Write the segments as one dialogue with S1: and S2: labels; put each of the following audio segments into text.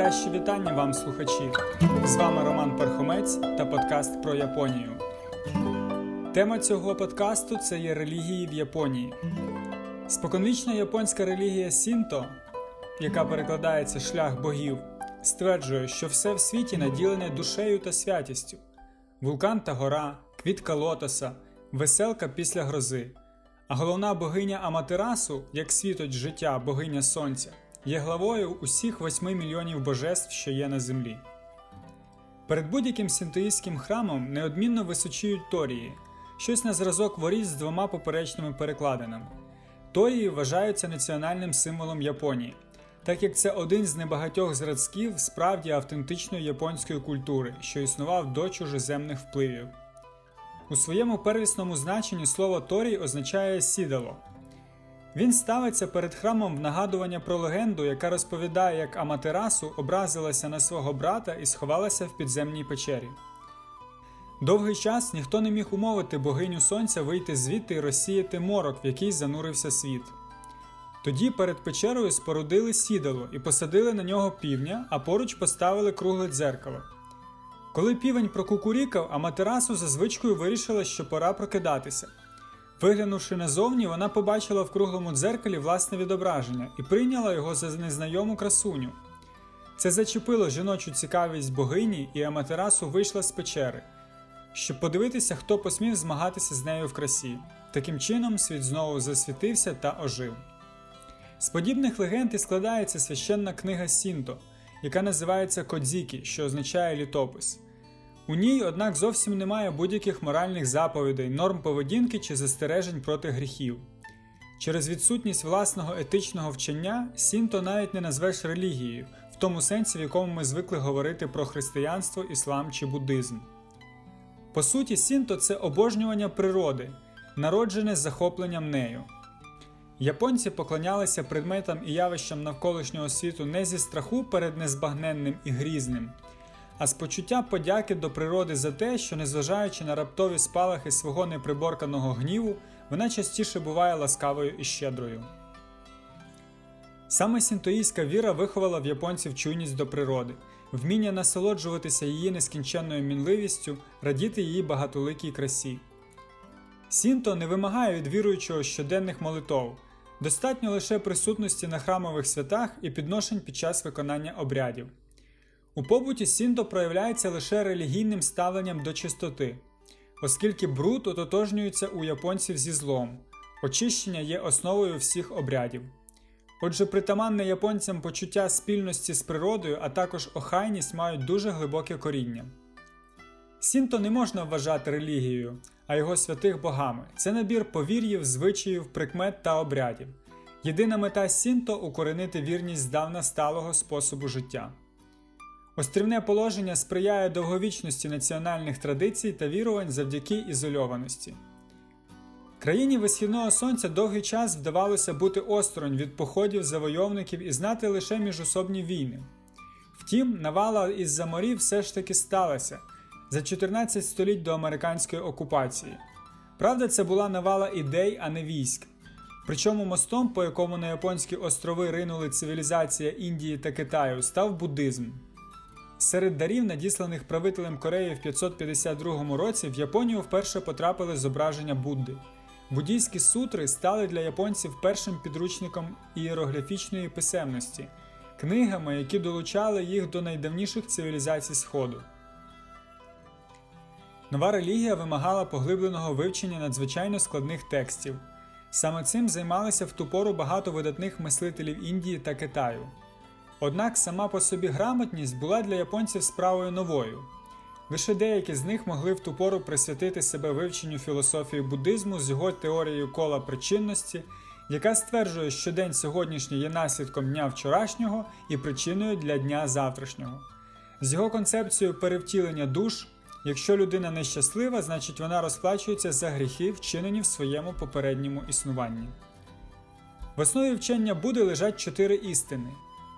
S1: Найкраще вітання вам, слухачі! З вами Роман Пархомець та подкаст про Японію. Тема цього подкасту це є релігії в Японії. Споконвічна японська релігія Сінто, яка перекладається шлях богів, стверджує, що все в світі наділене душею та святістю: вулкан та гора, квітка лотоса, веселка після грози. А головна богиня Аматерасу, як світоч життя, богиня сонця є главою усіх восьми мільйонів божеств, що є на землі. Перед будь-яким синтоїстським храмом неодмінно височують торії, щось на зразок воріт з двома поперечними перекладинами. Торії вважаються національним символом Японії, так як це один з небагатьох зразків справді автентичної японської культури, що існував до чужеземних впливів. У своєму первісному значенні слово Торій означає сідало. Він ставиться перед храмом в нагадування про легенду, яка розповідає, як Аматерасу образилася на свого брата і сховалася в підземній печері. Довгий час ніхто не міг умовити богиню сонця вийти звідти і розсіяти морок, в який занурився світ. Тоді перед печерою спорудили сідало і посадили на нього півня, а поруч поставили кругле дзеркало. Коли півень прокукурікав, Аматерасу за звичкою вирішила, що пора прокидатися. Виглянувши назовні, вона побачила в круглому дзеркалі власне відображення і прийняла його за незнайому красуню. Це зачепило жіночу цікавість богині, і Аматерасу вийшла з печери, щоб подивитися, хто посмів змагатися з нею в красі. Таким чином, світ знову засвітився та ожив. З подібних легенд і складається священна книга Сінто, яка називається Кодзікі, що означає літопис. У ній, однак, зовсім немає будь-яких моральних заповідей, норм поведінки чи застережень проти гріхів. Через відсутність власного етичного вчення Сінто навіть не назвеш релігією, в тому сенсі, в якому ми звикли говорити про християнство, іслам чи буддизм. По суті, Сінто це обожнювання природи, народжене захопленням нею. Японці поклонялися предметам і явищам навколишнього світу не зі страху перед незбагненним і грізним а з почуття подяки до природи за те, що, незважаючи на раптові спалахи свого неприборканого гніву, вона частіше буває ласкавою і щедрою. Саме синтоїстська віра виховала в японців чуйність до природи, вміння насолоджуватися її нескінченною мінливістю, радіти її багатоликій красі. Сінто не вимагає від віруючого щоденних молитов, достатньо лише присутності на храмових святах і підношень під час виконання обрядів. У побуті Сінто проявляється лише релігійним ставленням до чистоти, оскільки бруд ототожнюється у японців зі злом, очищення є основою всіх обрядів. Отже, притаманне японцям почуття спільності з природою, а також охайність мають дуже глибоке коріння. Сінто не можна вважати релігією, а його святих богами це набір повір'їв, звичаїв, прикмет та обрядів. Єдина мета Сінто укоренити вірність здавна сталого способу життя. Острівне положення сприяє довговічності національних традицій та вірувань завдяки ізольованості. Країні висхідного сонця довгий час вдавалося бути осторонь від походів завойовників і знати лише міжособні війни. Втім, навала із за морів все ж таки сталася за 14 століть до американської окупації. Правда, це була навала ідей, а не військ. Причому мостом, по якому на японські острови ринули цивілізація Індії та Китаю, став буддизм. Серед дарів, надісланих правителем Кореї в 552 році, в Японію вперше потрапили зображення Будди. Буддійські сутри стали для японців першим підручником ієрографічної писемності, книгами, які долучали їх до найдавніших цивілізацій Сходу. Нова релігія вимагала поглибленого вивчення надзвичайно складних текстів. Саме цим займалися в ту пору багато видатних мислителів Індії та Китаю. Однак сама по собі грамотність була для японців справою новою. Лише деякі з них могли в ту пору присвятити себе вивченню філософії буддизму з його теорією кола причинності, яка стверджує, що день сьогоднішній є наслідком дня вчорашнього і причиною для дня завтрашнього. З його концепцією перевтілення душ, якщо людина нещаслива, значить вона розплачується за гріхи, вчинені в своєму попередньому існуванні. В основі вчення Будди лежать чотири істини.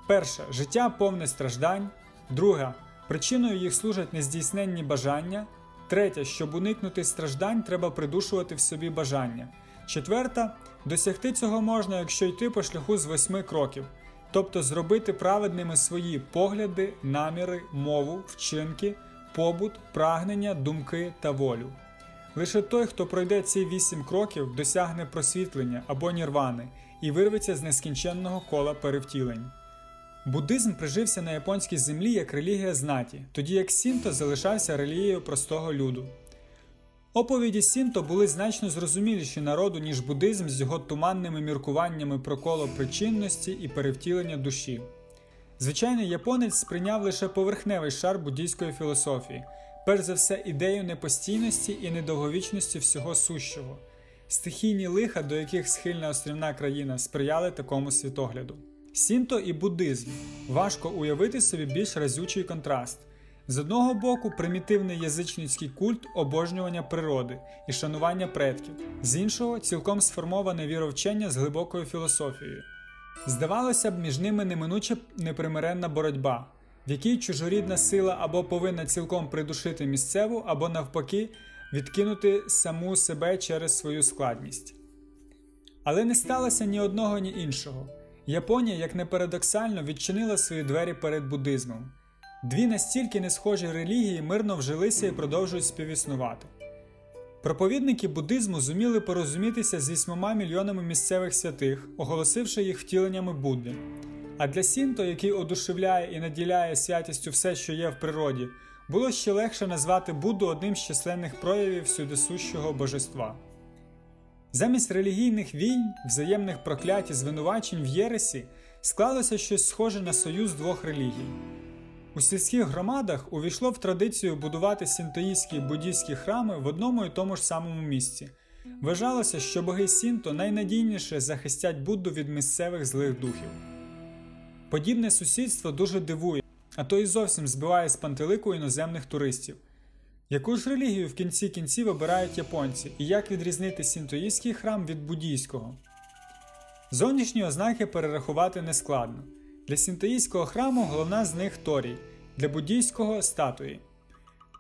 S1: Перша життя повне страждань. Друга причиною їх служать нездійсненні бажання. Третя, щоб уникнути страждань, треба придушувати в собі бажання. Четверта досягти цього можна, якщо йти по шляху з восьми кроків. тобто зробити праведними свої погляди, наміри, мову, вчинки, побут, прагнення, думки та волю. Лише той, хто пройде ці вісім кроків, досягне просвітлення або нірвани і вирветься з нескінченного кола перевтілень. Буддизм прижився на японській землі як релігія знаті, тоді як Сінто залишався релігією простого люду. Оповіді Сінто були значно зрозуміліші народу, ніж буддизм з його туманними міркуваннями про коло причинності і перевтілення душі. Звичайний японець сприйняв лише поверхневий шар буддійської філософії, перш за все ідею непостійності і недовговічності всього сущого. Стихійні лиха, до яких схильна острівна країна, сприяли такому світогляду. Сінто і буддизм важко уявити собі більш разючий контраст. З одного боку, примітивний язичницький культ обожнювання природи і шанування предків, з іншого цілком сформоване віровчення з глибокою філософією. Здавалося б, між ними неминуча непримиренна боротьба, в якій чужорідна сила або повинна цілком придушити місцеву, або навпаки відкинути саму себе через свою складність. Але не сталося ні одного, ні іншого. Японія, як не парадоксально, відчинила свої двері перед буддизмом. Дві настільки не схожі релігії мирно вжилися і продовжують співіснувати. Проповідники буддизму зуміли порозумітися з вісьмома мільйонами місцевих святих, оголосивши їх втіленнями Будди. А для Сінто, який одушевляє і наділяє святістю все, що є в природі, було ще легше назвати Будду одним з численних проявів всюдисущого божества. Замість релігійних війн, взаємних проклять і звинувачень в Єресі склалося щось схоже на союз двох релігій. У сільських громадах увійшло в традицію будувати сінтоїстські і буддійські храми в одному і тому ж самому місці. Вважалося, що боги Сінто найнадійніше захистять Будду від місцевих злих духів. Подібне сусідство дуже дивує, а то і зовсім збиває з пантелику іноземних туристів. Яку ж релігію в кінці кінців обирають японці, і як відрізнити сінтоїстський храм від буддійського? Зовнішні ознаки перерахувати нескладно. Для сінтоїстського храму головна з них торій, для буддійського статуї.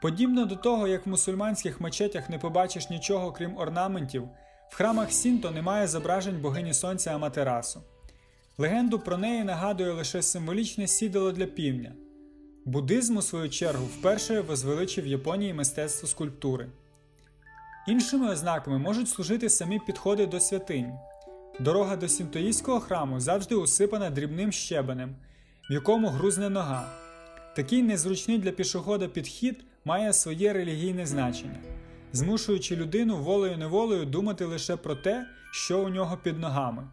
S1: Подібно до того, як в мусульманських мечетях не побачиш нічого крім орнаментів, в храмах Сінто немає зображень богині сонця Аматерасу. Легенду про неї нагадує лише символічне сідало для півня. Буддизм, у свою чергу, вперше возвеличив в Японії мистецтво скульптури. Іншими ознаками можуть служити самі підходи до святинь. Дорога до сінтоїстського храму завжди усипана дрібним щебенем, в якому грузне нога. Такий незручний для пішохода підхід має своє релігійне значення, змушуючи людину волею неволею думати лише про те, що у нього під ногами.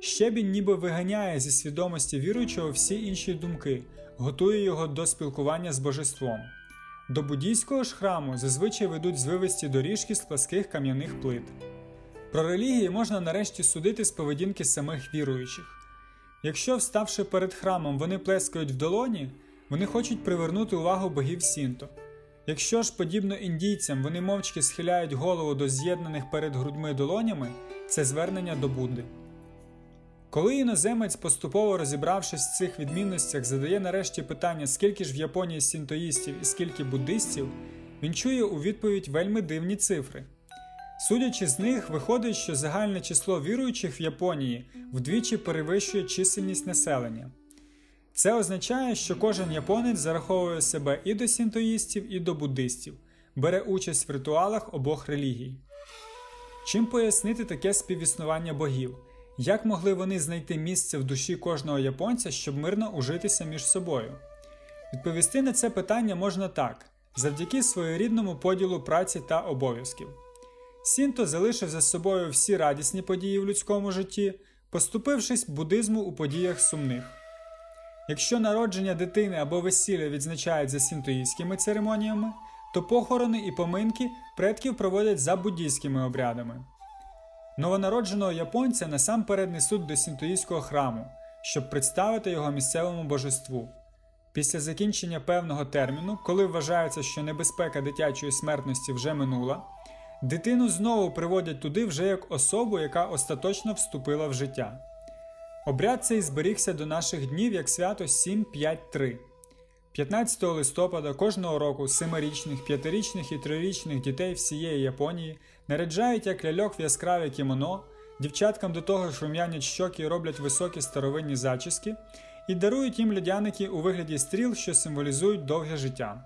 S1: Щебінь ніби виганяє зі свідомості віруючого всі інші думки, готує його до спілкування з божеством. До буддійського ж храму зазвичай ведуть звивисті доріжки з пласких кам'яних плит. Про релігії можна нарешті судити з поведінки самих віруючих. Якщо, вставши перед храмом, вони плескають в долоні, вони хочуть привернути увагу богів Сінто. Якщо ж, подібно індійцям, вони мовчки схиляють голову до з'єднаних перед грудьми долонями, це звернення до Будди. Коли іноземець, поступово розібравшись в цих відмінностях, задає нарешті питання, скільки ж в Японії сінтоїстів і скільки буддистів, він чує у відповідь вельми дивні цифри. Судячи з них, виходить, що загальне число віруючих в Японії вдвічі перевищує чисельність населення. Це означає, що кожен японець зараховує себе і до сінтоїстів, і до буддистів, бере участь в ритуалах обох релігій. Чим пояснити таке співіснування богів? Як могли вони знайти місце в душі кожного японця, щоб мирно ужитися між собою? Відповісти на це питання можна так: завдяки своєрідному поділу праці та обов'язків. Сінто залишив за собою всі радісні події в людському житті, поступившись буддизму у подіях сумних. Якщо народження дитини або весілля відзначають за сінтоїстськими церемоніями, то похорони і поминки предків проводять за буддійськими обрядами. Новонародженого японця насамперед несуть до сінтоїстського храму, щоб представити його місцевому божеству. Після закінчення певного терміну, коли вважається, що небезпека дитячої смертності вже минула, дитину знову приводять туди вже як особу, яка остаточно вступила в життя. Обряд цей зберігся до наших днів як свято 7-5-3. 15 листопада кожного року семирічних, п'ятирічних і трирічних дітей всієї Японії наряджають як ляльок в яскраве кімоно, дівчаткам до того ж рум'янять щоки і роблять високі старовинні зачіски, і дарують їм льодяники у вигляді стріл, що символізують довге життя.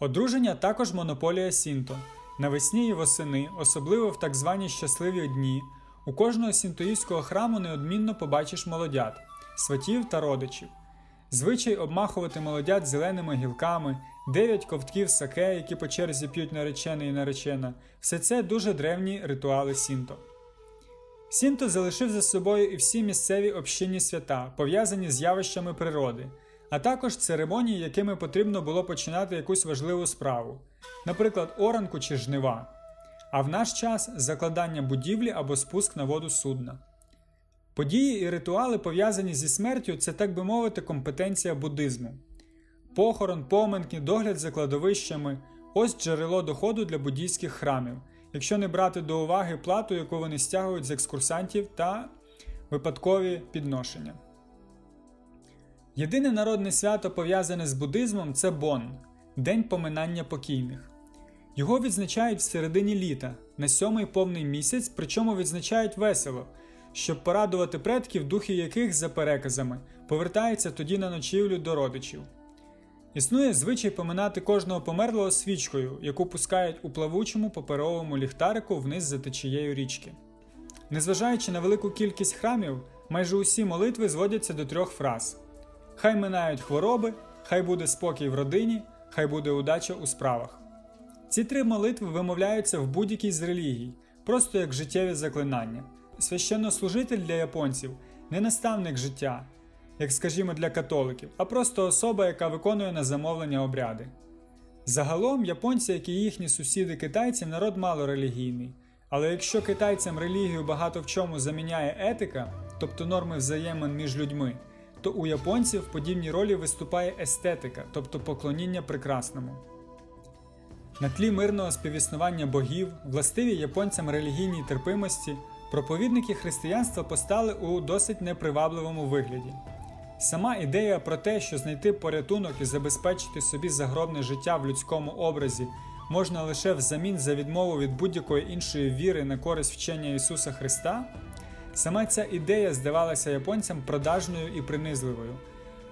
S1: Одруження також монополія Сінто. Навесні і восени, особливо в так звані щасливі дні, у кожного сінтоївського храму неодмінно побачиш молодят, сватів та родичів. Звичай обмахувати молодят зеленими гілками, дев'ять ковтків саке, які по черзі п'ють наречений і наречена все це дуже древні ритуали Сінто. Сінто залишив за собою і всі місцеві общинні свята, пов'язані з явищами природи, а також церемонії, якими потрібно було починати якусь важливу справу, наприклад, оранку чи жнива. А в наш час закладання будівлі або спуск на воду судна. Події і ритуали, пов'язані зі смертю, це, так би мовити, компетенція буддизму. Похорон, поминки, догляд за кладовищами ось джерело доходу для буддійських храмів, якщо не брати до уваги плату, яку вони стягують з екскурсантів та випадкові підношення. Єдине народне свято, пов'язане з буддизмом, це Бон День поминання покійних. Його відзначають в середині літа, на сьомий повний місяць, причому відзначають весело, щоб порадувати предків, духи яких, за переказами, повертаються тоді на ночівлю до родичів. Існує звичай поминати кожного померлого свічкою, яку пускають у плавучому паперовому ліхтарику вниз за течією річки. Незважаючи на велику кількість храмів, майже усі молитви зводяться до трьох фраз: Хай минають хвороби, хай буде спокій в родині, хай буде удача у справах. Ці три молитви вимовляються в будь-якій з релігій, просто як життєві заклинання. Священнослужитель для японців не наставник життя, як скажімо, для католиків, а просто особа, яка виконує на замовлення обряди. Загалом, японці, як і їхні сусіди китайці, народ мало релігійний. Але якщо китайцям релігію багато в чому заміняє етика, тобто норми взаємин між людьми, то у японців в подібній ролі виступає естетика, тобто поклоніння прекрасному. На тлі мирного співіснування богів, властиві японцям релігійній терпимості, проповідники християнства постали у досить непривабливому вигляді. Сама ідея про те, що знайти порятунок і забезпечити собі загробне життя в людському образі можна лише взамін за відмову від будь-якої іншої віри на користь вчення Ісуса Христа, сама ця ідея здавалася японцям продажною і принизливою.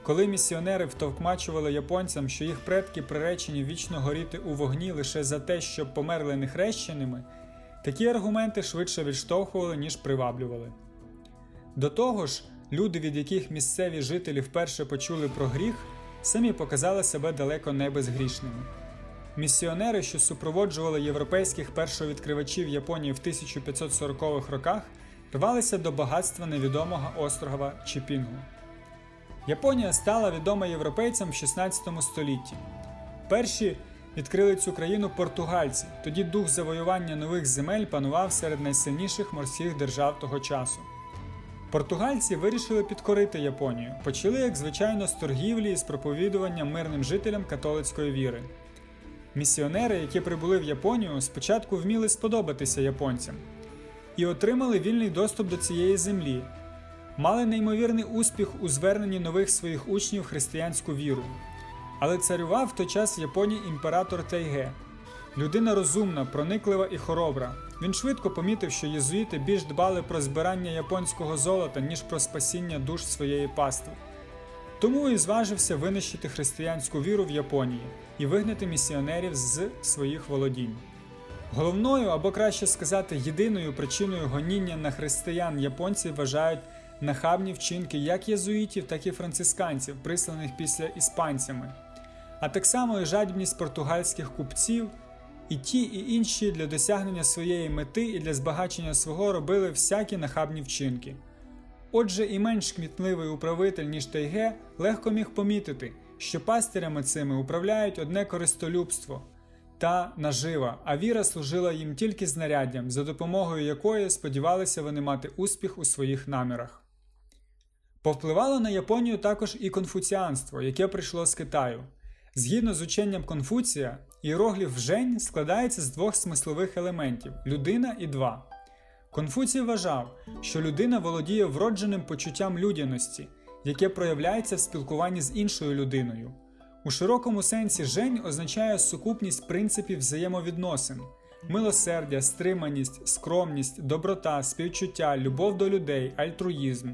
S1: Коли місіонери втовкмачували японцям, що їх предки приречені вічно горіти у вогні лише за те, щоб померли нехрещеними, такі аргументи швидше відштовхували, ніж приваблювали. До того ж, люди, від яких місцеві жителі вперше почули про гріх, самі показали себе далеко не безгрішними. Місіонери, що супроводжували європейських першовідкривачів Японії в 1540-х роках, рвалися до багатства невідомого острова Чіпінгу. Японія стала відома європейцям в 16 столітті. Перші відкрили цю країну португальці, тоді дух завоювання нових земель панував серед найсильніших морських держав того часу. Португальці вирішили підкорити Японію, почали, як звичайно, з торгівлі і з проповідування мирним жителям католицької віри. Місіонери, які прибули в Японію, спочатку вміли сподобатися японцям і отримали вільний доступ до цієї землі, мали неймовірний успіх у зверненні нових своїх учнів християнську віру. Але царював в той час в Японії імператор Тайге. Людина розумна, прониклива і хоробра. Він швидко помітив, що єзуїти більш дбали про збирання японського золота, ніж про спасіння душ своєї пастви. Тому і зважився винищити християнську віру в Японії і вигнати місіонерів з своїх володінь. Головною або краще сказати, єдиною причиною гоніння на християн японці вважають нахабні вчинки як єзуїтів, так і францисканців, присланих після іспанцями, а так само і жадібність португальських купців. І ті, і інші для досягнення своєї мети і для збагачення свого робили всякі нахабні вчинки. Отже, і менш кмітливий управитель, ніж Тайге, легко міг помітити, що пастирями цими управляють одне користолюбство та нажива, а віра служила їм тільки знаряддям, за допомогою якої сподівалися вони мати успіх у своїх намірах. Повпливало на Японію також і конфуціанство, яке прийшло з Китаю. Згідно з ученням Конфуція, іерогліф Жень складається з двох смислових елементів людина і два. Конфуцій вважав, що людина володіє вродженим почуттям людяності, яке проявляється в спілкуванні з іншою людиною. У широкому сенсі Жень означає сукупність принципів взаємовідносин, милосердя, стриманість, скромність, доброта, співчуття, любов до людей, альтруїзм.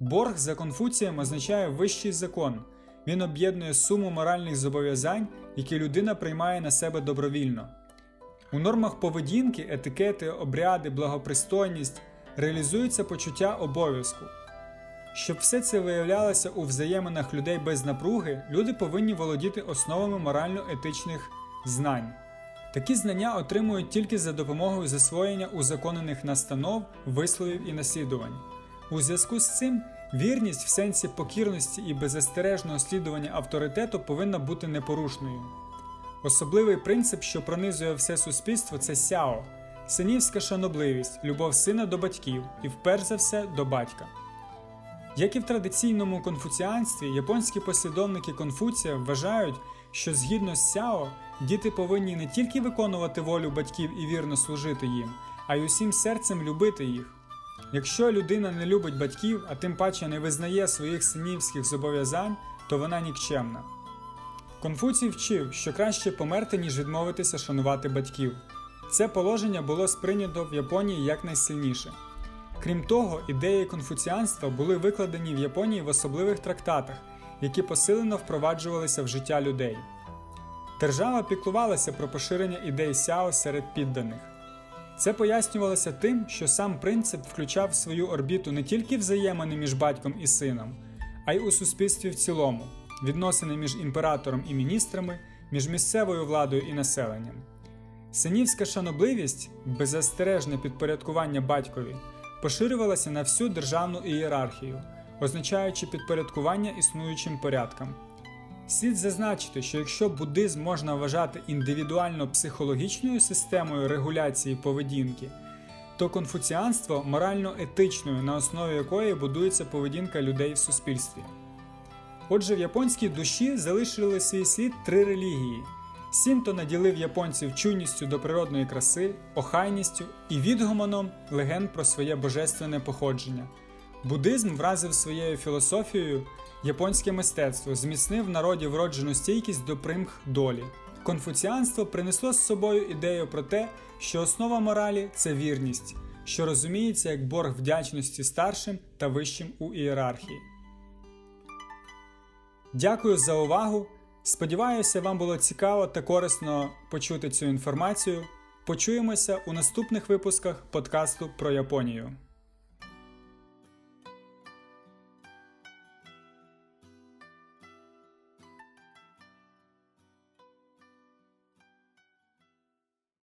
S1: Борг за Конфуцієм означає вищий закон. Він об'єднує суму моральних зобов'язань, які людина приймає на себе добровільно. У нормах поведінки, етикети, обряди, благопристойність реалізується почуття обов'язку. Щоб все це виявлялося у взаєминах людей без напруги, люди повинні володіти основами морально-етичних знань. Такі знання отримують тільки за допомогою засвоєння узаконених настанов, висловів і наслідувань. У зв'язку з цим вірність в сенсі покірності і беззастережного слідування авторитету повинна бути непорушною. Особливий принцип, що пронизує все суспільство, це сяо синівська шанобливість, любов сина до батьків і, вперш за все, до батька. Як і в традиційному конфуціанстві, японські послідовники Конфуція вважають, що згідно з Сяо, діти повинні не тільки виконувати волю батьків і вірно служити їм, а й усім серцем любити їх. Якщо людина не любить батьків, а тим паче не визнає своїх синівських зобов'язань, то вона нікчемна. Конфуцій вчив, що краще померти, ніж відмовитися шанувати батьків. Це положення було сприйнято в Японії якнайсильніше. Крім того, ідеї конфуціанства були викладені в Японії в особливих трактатах, які посилено впроваджувалися в життя людей. Держава піклувалася про поширення ідей Сяо серед підданих. Це пояснювалося тим, що сам принцип включав в свою орбіту не тільки взаємини між батьком і сином, а й у суспільстві в цілому, відносини між імператором і міністрами, між місцевою владою і населенням. Синівська шанобливість, беззастережне підпорядкування батькові, поширювалася на всю державну ієрархію, означаючи підпорядкування існуючим порядкам. Слід зазначити, що якщо буддизм можна вважати індивідуально психологічною системою регуляції поведінки, то конфуціанство морально-етичною, на основі якої будується поведінка людей в суспільстві. Отже, в японській душі залишили свій слід три релігії. Сінто наділив японців чуйністю до природної краси, охайністю і відгомоном легенд про своє божественне походження. Буддизм вразив своєю філософією японське мистецтво, зміцнив народі вроджену стійкість до примх долі. Конфуціанство принесло з собою ідею про те, що основа моралі це вірність, що розуміється як борг вдячності старшим та вищим у ієрархії. Дякую за увагу. Сподіваюся, вам було цікаво та корисно почути цю інформацію. Почуємося у наступних випусках подкасту про Японію.